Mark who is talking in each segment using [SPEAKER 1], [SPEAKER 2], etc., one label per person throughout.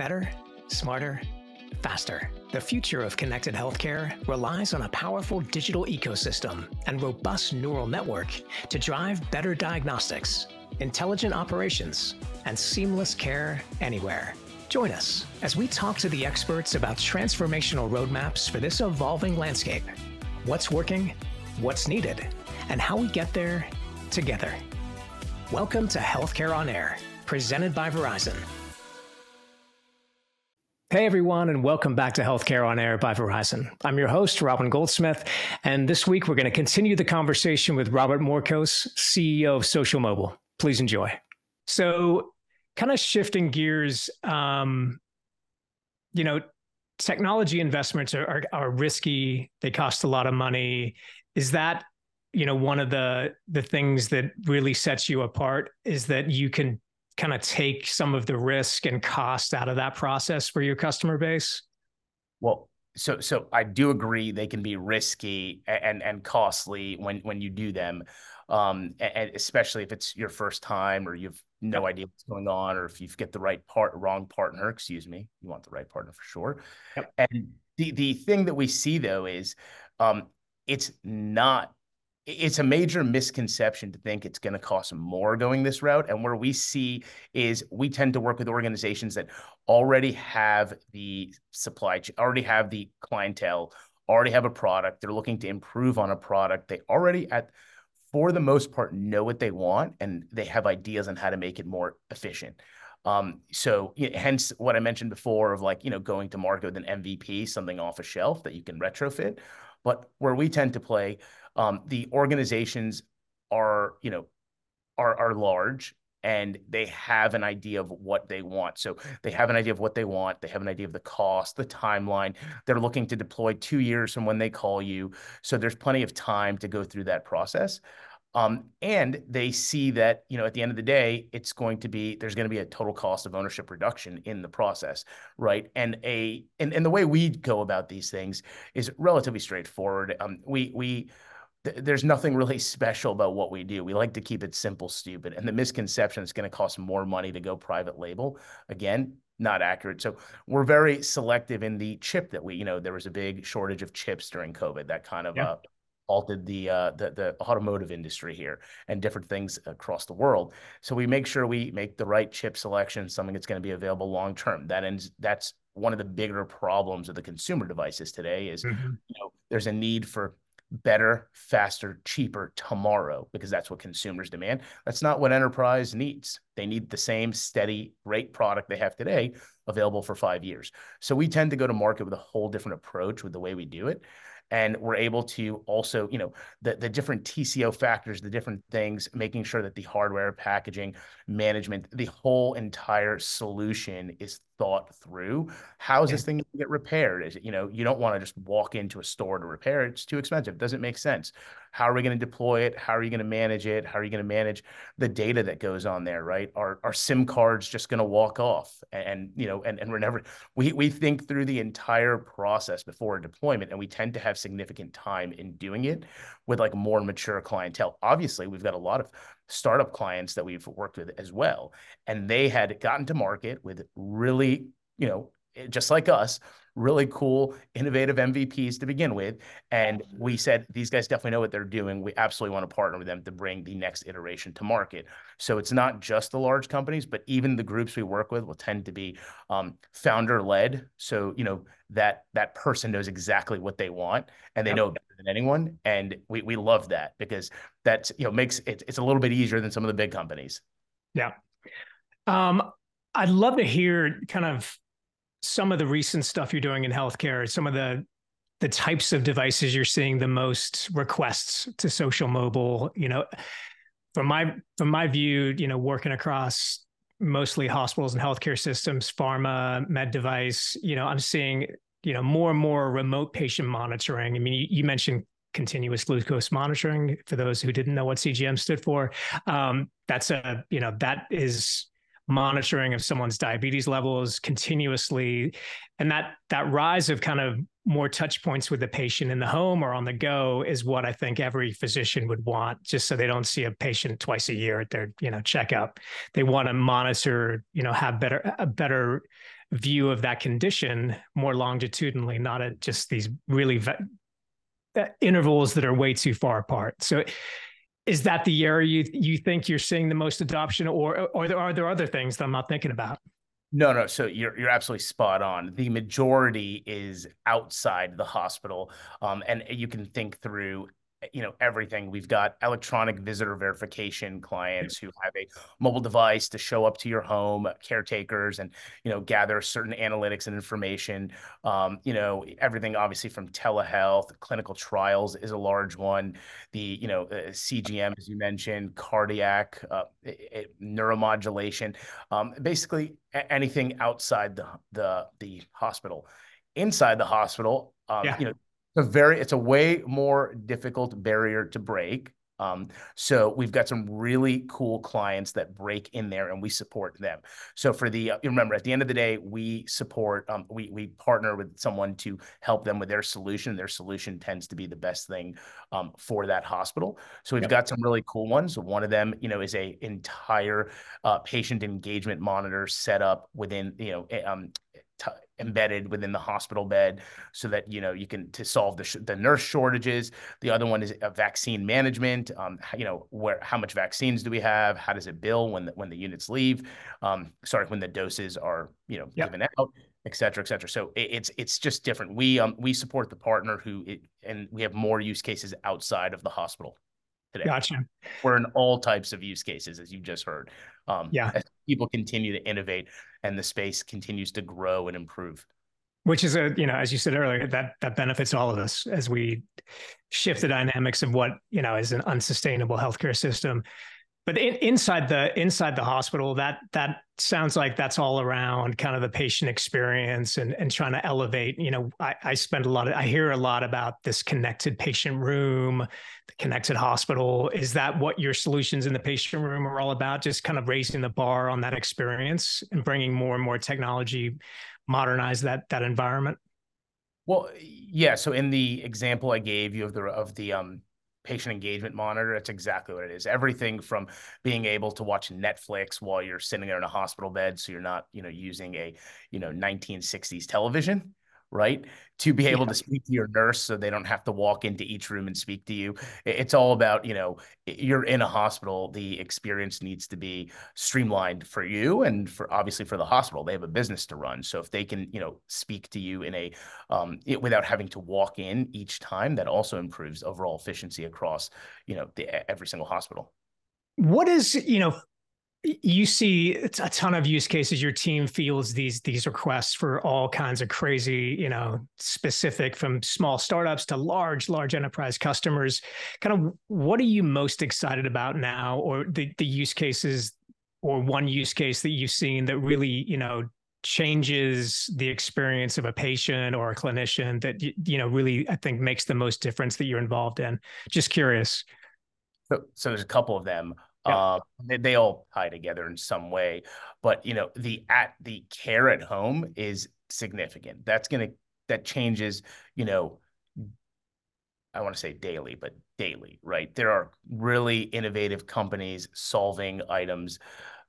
[SPEAKER 1] Better, smarter, faster. The future of connected healthcare relies on a powerful digital ecosystem and robust neural network to drive better diagnostics, intelligent operations, and seamless care anywhere. Join us as we talk to the experts about transformational roadmaps for this evolving landscape. What's working, what's needed, and how we get there together. Welcome to Healthcare on Air, presented by Verizon. Hey everyone, and welcome back to Healthcare on Air by Verizon. I'm your host, Robin Goldsmith, and this week we're going to continue the conversation with Robert Morcos, CEO of Social Mobile. Please enjoy. So, kind of shifting gears, um, you know, technology investments are, are, are risky. They cost a lot of money. Is that you know one of the the things that really sets you apart is that you can kind of take some of the risk and cost out of that process for your customer base?
[SPEAKER 2] Well, so so I do agree they can be risky and and costly when when you do them, um, and especially if it's your first time or you've no idea what's going on, or if you've get the right part wrong partner. Excuse me, you want the right partner for sure. Yep. And the the thing that we see though is, um, it's not it's a major misconception to think it's going to cost more going this route. And where we see is we tend to work with organizations that already have the supply chain, already have the clientele, already have a product. They're looking to improve on a product. They already at for the most part know what they want and they have ideas on how to make it more efficient. Um, so hence what I mentioned before of like, you know, going to market with an MVP, something off a shelf that you can retrofit. But where we tend to play, um, the organizations are, you know, are are large and they have an idea of what they want. So they have an idea of what they want. They have an idea of the cost, the timeline. They're looking to deploy two years from when they call you. So there's plenty of time to go through that process. Um, and they see that, you know, at the end of the day, it's going to be, there's going to be a total cost of ownership reduction in the process, right? And a, and, and the way we go about these things is relatively straightforward. Um, we, we, there's nothing really special about what we do. We like to keep it simple, stupid. And the misconception is going to cost more money to go private label. Again, not accurate. So we're very selective in the chip that we, you know, there was a big shortage of chips during COVID that kind of yeah. uh, halted the, uh, the the automotive industry here and different things across the world. So we make sure we make the right chip selection, something that's going to be available long term. That ends that's one of the bigger problems of the consumer devices today is mm-hmm. you know there's a need for better, faster, cheaper tomorrow because that's what consumers demand. That's not what enterprise needs. They need the same steady, great product they have today available for five years. So we tend to go to market with a whole different approach with the way we do it and we're able to also you know the, the different tco factors the different things making sure that the hardware packaging management the whole entire solution is thought through how is this thing get repaired? Is it, you know you don't want to just walk into a store to repair it it's too expensive it doesn't make sense. How are we going to deploy it? How are you going to manage it? How are you going to manage the data that goes on there right? Are, are sim cards just going to walk off? And, and you know and, and we're never we, we think through the entire process before a deployment and we tend to have significant time in doing it with like more mature clientele. Obviously we've got a lot of startup clients that we've worked with as well. And they had gotten to market with really you know eh, just like us really cool, innovative MVPs to begin with. And we said, these guys definitely know what they're doing. We absolutely want to partner with them to bring the next iteration to market. So it's not just the large companies, but even the groups we work with will tend to be um, founder led. So, you know, that that person knows exactly what they want and they know better than anyone. And we, we love that because that's, you know, makes it, it's a little bit easier than some of the big companies.
[SPEAKER 1] Yeah. Um, I'd love to hear kind of some of the recent stuff you're doing in healthcare, some of the the types of devices you're seeing the most requests to social mobile, you know, from my from my view, you know, working across mostly hospitals and healthcare systems, pharma, med device, you know, I'm seeing, you know, more and more remote patient monitoring. I mean, you, you mentioned continuous glucose monitoring for those who didn't know what CGM stood for. Um, that's a, you know, that is monitoring of someone's diabetes levels continuously and that that rise of kind of more touch points with the patient in the home or on the go is what I think every physician would want just so they don't see a patient twice a year at their you know checkup they want to monitor you know have better a better view of that condition more longitudinally, not at just these really ve- uh, intervals that are way too far apart. So, is that the area you you think you're seeing the most adoption, or or there are there other things that I'm not thinking about?
[SPEAKER 2] No, no. So you're you're absolutely spot on. The majority is outside the hospital, um, and you can think through you know everything. We've got electronic visitor verification clients who have a mobile device to show up to your home caretakers and you know gather certain analytics and information. Um, you know everything obviously from telehealth clinical trials is a large one. The you know uh, cgm as you mentioned cardiac uh, it, neuromodulation um, basically anything outside the the the hospital. Inside the hospital um, yeah. you know a very it's a way more difficult barrier to break um, so we've got some really cool clients that break in there and we support them. So for the, uh, remember at the end of the day, we support, um, we, we partner with someone to help them with their solution. Their solution tends to be the best thing um, for that hospital. So we've yep. got some really cool ones. One of them, you know, is a entire uh, patient engagement monitor set up within, you know, um, embedded within the hospital bed so that you know you can to solve the, sh- the nurse shortages the other one is a vaccine management um, you know where how much vaccines do we have how does it bill when the, when the units leave um, sorry when the doses are you know yep. given out et cetera, et cetera. So it, it's it's just different. We um we support the partner who it, and we have more use cases outside of the hospital today.
[SPEAKER 1] Gotcha.
[SPEAKER 2] We're in all types of use cases, as you just heard.
[SPEAKER 1] Um, yeah. As
[SPEAKER 2] people continue to innovate and the space continues to grow and improve.
[SPEAKER 1] Which is a, you know, as you said earlier, that that benefits all of us as we shift the dynamics of what, you know, is an unsustainable healthcare system but in, inside the inside the hospital that that sounds like that's all around kind of the patient experience and and trying to elevate you know i, I spend a lot of i hear a lot about this connected patient room the connected hospital. Is that what your solutions in the patient room are all about? Just kind of raising the bar on that experience and bringing more and more technology modernize that that environment?
[SPEAKER 2] Well yeah. So in the example i gave you of the of the um patient engagement monitor. That's exactly what it is. Everything from being able to watch Netflix while you're sitting there in a hospital bed, so you're not, you know, using a, you know, 1960s television, right? To be able yeah. to speak to your nurse so they don't have to walk into each room and speak to you. It's all about, you know, you're in a hospital, the experience needs to be streamlined for you and for obviously for the hospital. They have a business to run. So if they can, you know, speak to you in a um it, without having to walk in each time, that also improves overall efficiency across, you know, the, every single hospital.
[SPEAKER 1] What is, you know, you see a ton of use cases your team fields these these requests for all kinds of crazy you know specific from small startups to large large enterprise customers. Kind of what are you most excited about now or the the use cases or one use case that you've seen that really you know changes the experience of a patient or a clinician that you know really i think makes the most difference that you're involved in? Just curious.
[SPEAKER 2] So, so there's a couple of them yeah. Uh, they, they, all tie together in some way, but you know the at the care at home is significant. That's gonna that changes. You know, I want to say daily, but daily, right? There are really innovative companies solving items,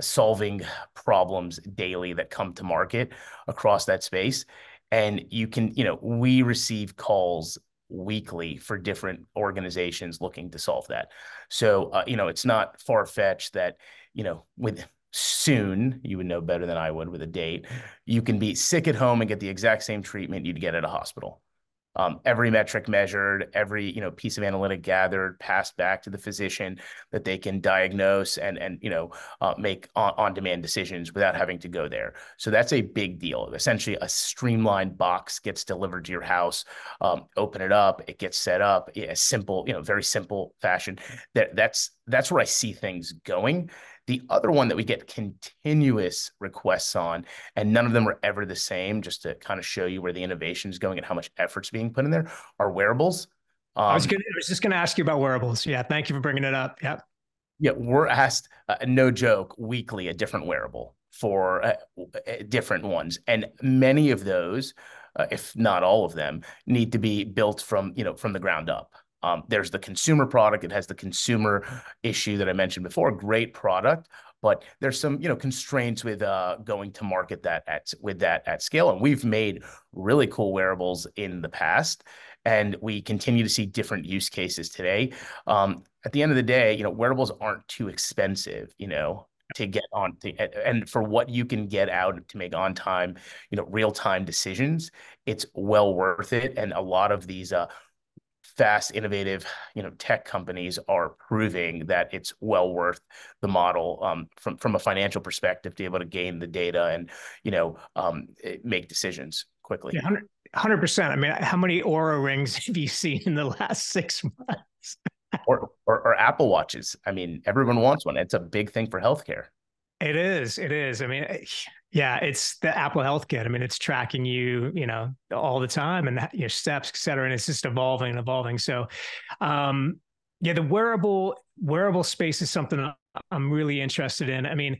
[SPEAKER 2] solving problems daily that come to market across that space. And you can, you know, we receive calls weekly for different organizations looking to solve that. So, uh, you know, it's not far fetched that, you know, with soon, you would know better than I would with a date, you can be sick at home and get the exact same treatment you'd get at a hospital um, every metric measured, every you know piece of analytic gathered, passed back to the physician that they can diagnose and and you know uh, make on, demand decisions without having to go there. So that's a big deal. Essentially, a streamlined box gets delivered to your house. Um, open it up, it gets set up. In a simple, you know, very simple fashion. That that's that's where I see things going. The other one that we get continuous requests on, and none of them are ever the same, just to kind of show you where the innovation is going and how much effort's being put in there, are wearables.
[SPEAKER 1] Um, I was, um, gonna, I was just going to ask you about wearables. Yeah, thank you for bringing it up. Yeah.
[SPEAKER 2] Yeah, we're asked, uh, no joke, weekly a different wearable for uh, uh different ones, and many of those, uh, if not all of them, need to be built from you know from the ground up. Um, there's the consumer product. It has the consumer issue that I mentioned before. Great product, but there's some you know constraints with uh, going to market that at with that at scale. And we've made really cool wearables in the past, and we continue to see different use cases today. Um, at the end of the day, you know, wearables aren't too expensive. You know, to get on to, and for what you can get out to make on time you know real time decisions it's well worth it and a lot of these uh fast innovative you know tech companies are proving that it's well worth the model um, from from a financial perspective to be able to gain the data and you know um, eh, make decisions quickly
[SPEAKER 1] yeah, 100 percent i mean how many Oura rings have you seen in the last six months
[SPEAKER 2] or, or, or Apple Watches. I mean, everyone wants one. It's a big thing for healthcare.
[SPEAKER 1] It is. It is. I mean, eh, yeah, it's the Apple Health Kit. I mean, it's tracking you, you know, all the time and your steps, et cetera. And it's just evolving and evolving. So, um, yeah, the wearable wearable space is something I'm really interested in. I mean,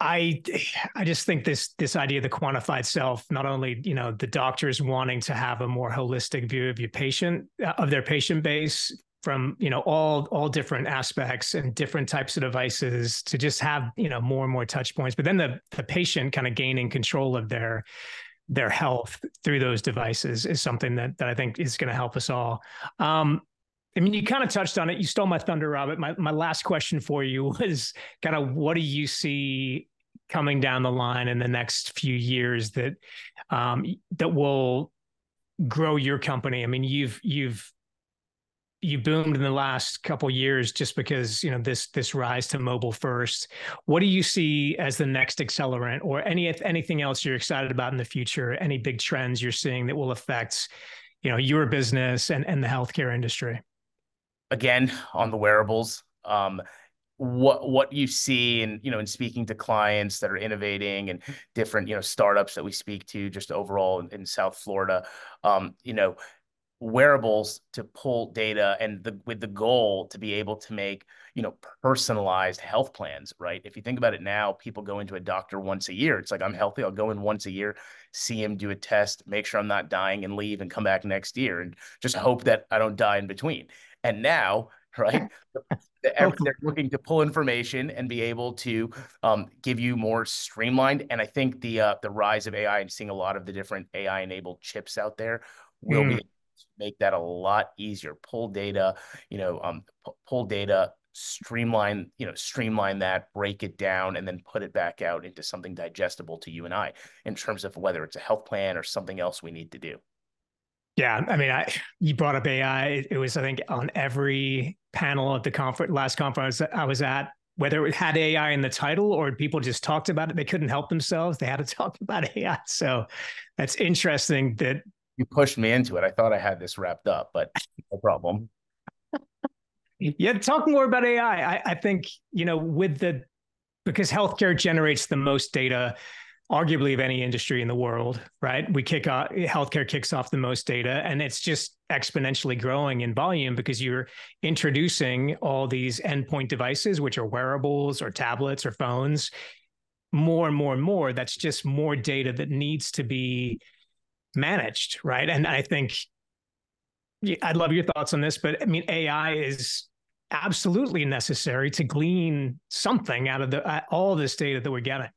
[SPEAKER 1] I I just think this this idea of the quantified self, not only you know the doctors wanting to have a more holistic view of your patient uh, of their patient base, from you know all all different aspects and different types of devices to just have you know more and more touch points but then the the patient kind of gaining control of their their health through those devices is something that that I think is going to help us all um I mean, you kind of touched on it. You stole my thunder, Robert. My my last question for you was kind of what do you see coming down the line in the next few years that um, that will grow your company? I mean, you've you've you boomed in the last couple years just because you know this this rise to mobile first. What do you see as the next accelerant or any anything else you're excited about in the future? Any big trends you're seeing that will affect you know your business and and the healthcare industry?
[SPEAKER 2] Again on the wearables um what what you see and you know in speaking to clients that are innovating and different you know startups that we speak to just overall in, in south florida um you know wearables to pull data and the, with the goal to be able to make you know personalized health plans right? If you think about it now people go into a doctor once a year. It's like i'm healthy i'll go in once a year see him do a test make sure i'm not dying and leave and come back next year and just hope that i don't die in between. And now right they're looking to pull information and be able to um, give you more streamlined. And i think the uh, the rise of ai and seeing a lot of the different ai enabled chips out there will mm. be make that a lot easier. Pull data, you know, um, pull data, streamline, you know, streamline that, break it down, and then put it back out into something digestible to you and I in terms of whether it's a health plan or something else we need to do.
[SPEAKER 1] Yeah, I mean, I you brought up AI. It was, I think, on every panel at the conference, last conference I was at, whether it had AI in the title or people just talked about it, they couldn't help themselves. They had to talk about AI. So that's interesting that
[SPEAKER 2] you pushed me into it. I thought I had this wrapped up, but no problem.
[SPEAKER 1] yeah, talk more about AI. I, I think, you know, with the because healthcare generates the most data arguably of any industry in the world, right? We kick off healthcare kicks off the most data and it's just exponentially growing in volume because you're introducing all these endpoint devices, which are wearables or tablets or phones, more and more and more. That's just more data that needs to be managed, right? And I think I'd love your thoughts on this, but I mean, AI is absolutely necessary to glean something out of the uh, all this data that we're getting.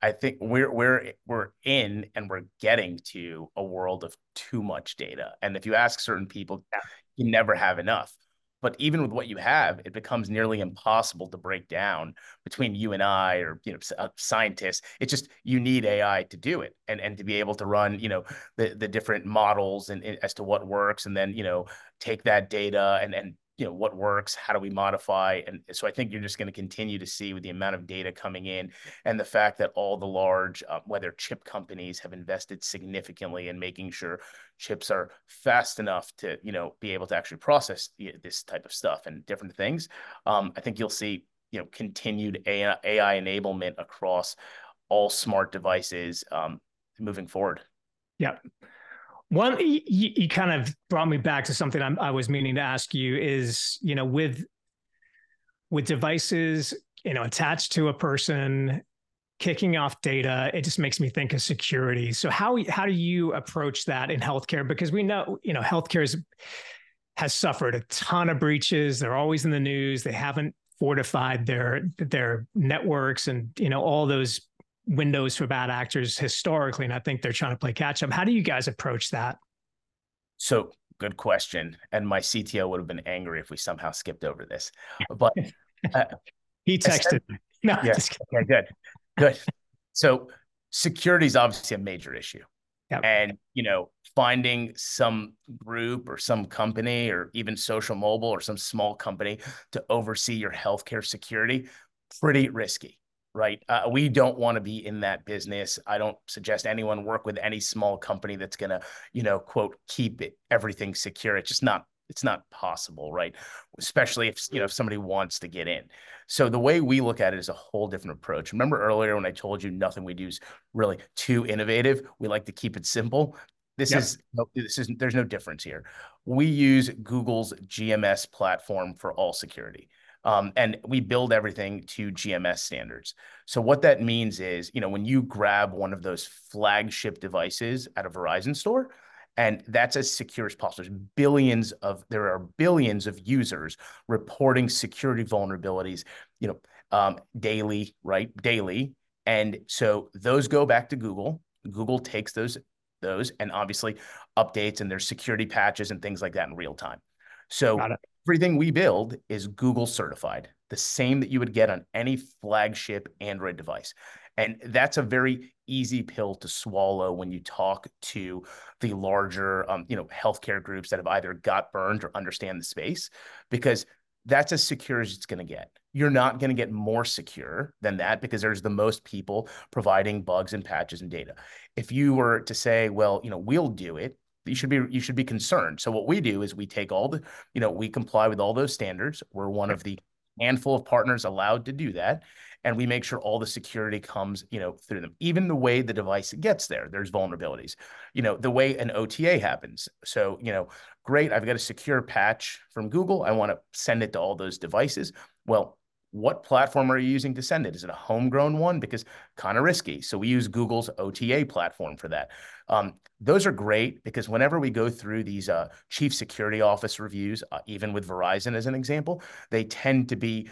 [SPEAKER 2] I think we're we're we're in and we're getting to a world of too much data. And if you ask certain people, you never have enough. But even with what you have, it becomes nearly impossible to break down between you and I or you know uh, scientists. It's just you need AI to do it and and to be able to run you know the the different models and, and as to what works, and then you know take that data and and you know what works how do we modify and so i think you're just going to continue to see with the amount of data coming in and the fact that all the large uh, whether chip companies have invested significantly in making sure chips are fast enough to you know be able to actually process this type of stuff and different things um, i think you'll see you know continued ai, AI enablement across all smart devices um, moving forward.
[SPEAKER 1] Yeah one, you, you, kind of brought me back to something I'm, i was meaning to ask you is, you know, with with devices, you know, attached to a person, kicking off data, it just makes me think of security. So how how do you approach that in healthcare? Because we know, you know, healthcare is, has suffered a ton of breaches. They're always in the news. They haven't fortified their their networks and you know all those windows for bad actors historically, and I think they're trying to play catch up. How do you guys approach that?
[SPEAKER 2] So good question, and my CTO would have been angry if we somehow skipped over this, but
[SPEAKER 1] uh, he texted. Me.
[SPEAKER 2] No, yeah, okay, good, good. So security is obviously a major issue. Yep. And, you know, finding some group or some company or even social mobile or some small company to oversee your healthcare security, pretty risky, right? Uh, we don't want to be in that business. I don't suggest anyone work with any small company that's going to, you know, quote, keep it, everything secure. It's just not it's not possible, right? Especially if you know if somebody wants to get in. So the way we look at it is a whole different approach. Remember earlier when I told you nothing we do is really too innovative. We like to keep it simple. This yep. is this is there's no difference here. We use Google's GMS platform for all security. Um, and we build everything to GMS standards. So what that means is, you know, when you grab one of those flagship devices at a Verizon store, and that's as secure as possible. There's billions of there are billions of users reporting security vulnerabilities, you know, um, daily, right? Daily, and so those go back to Google. Google takes those those and obviously updates and there's security patches and things like that in real time. So everything we build is Google certified, the same that you would get on any flagship Android device. And that's a very easy pill to swallow when you talk to the larger, um, you know, healthcare groups that have either got burned or understand the space, because that's as secure as it's going to get. You're not going to get more secure than that because there's the most people providing bugs and patches and data. If you were to say, well, you know, we'll do it, you should be you should be concerned. So what we do is we take all the, you know, we comply with all those standards. We're one of the handful of partners allowed to do that and we make sure all the security comes you know through them even the way the device gets there there's vulnerabilities you know the way an ota happens so you know great i've got a secure patch from google i want to send it to all those devices well what platform are you using to send it? Is it a homegrown one? Because kind of risky. So we use Google's OTA platform for that. Um, those are great because whenever we go through these uh, chief security office reviews, uh, even with Verizon as an example, they tend to be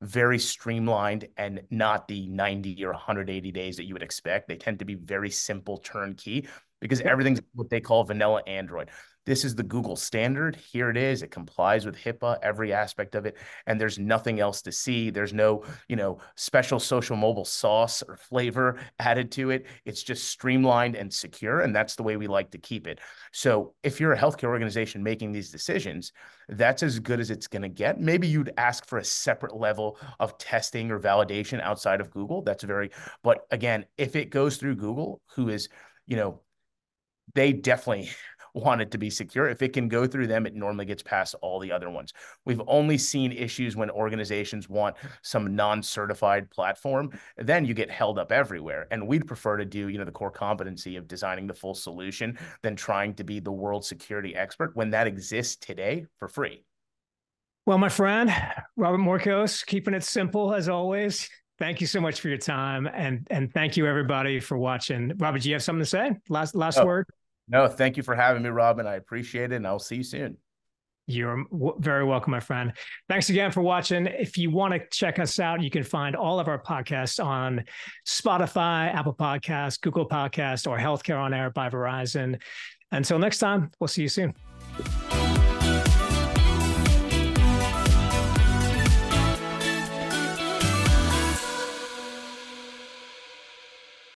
[SPEAKER 2] very streamlined and not the 90 or 180 days that you would expect. They tend to be very simple turnkey because everything's what they call vanilla Android. This is the Google standard. Here it is. It complies with HIPAA, every aspect of it, and there's nothing else to see. There's no, you know, special social mobile sauce or flavor added to it. It's just streamlined and secure, and that's the way we like to keep it. So, if you're a healthcare organization making these decisions, that's as good as it's going to get. Maybe you'd ask for a separate level of testing or validation outside of Google. That's very, but again, if it goes through Google, who is, you know, they definitely want it to be secure. If it can go through them, it normally gets past all the other ones. We've only seen issues when organizations want some non-certified platform. Then you get held up everywhere. And we'd prefer to do, you know, the core competency of designing the full solution than trying to be the world security expert when that exists today for free.
[SPEAKER 1] Well, my friend, Robert Morcos, keeping it simple as always. Thank you so much for your time, and and thank you everybody for watching. Robert, do you have something to say? Last last oh, word.
[SPEAKER 2] No, thank you for having me, Robin. I appreciate it, and I'll see you soon.
[SPEAKER 1] You're very welcome, my friend. Thanks again for watching. If you want to check us out, you can find all of our podcasts on Spotify, Apple Podcasts, Google Podcast, or Healthcare on Air by Verizon. Until next time, we'll see you soon.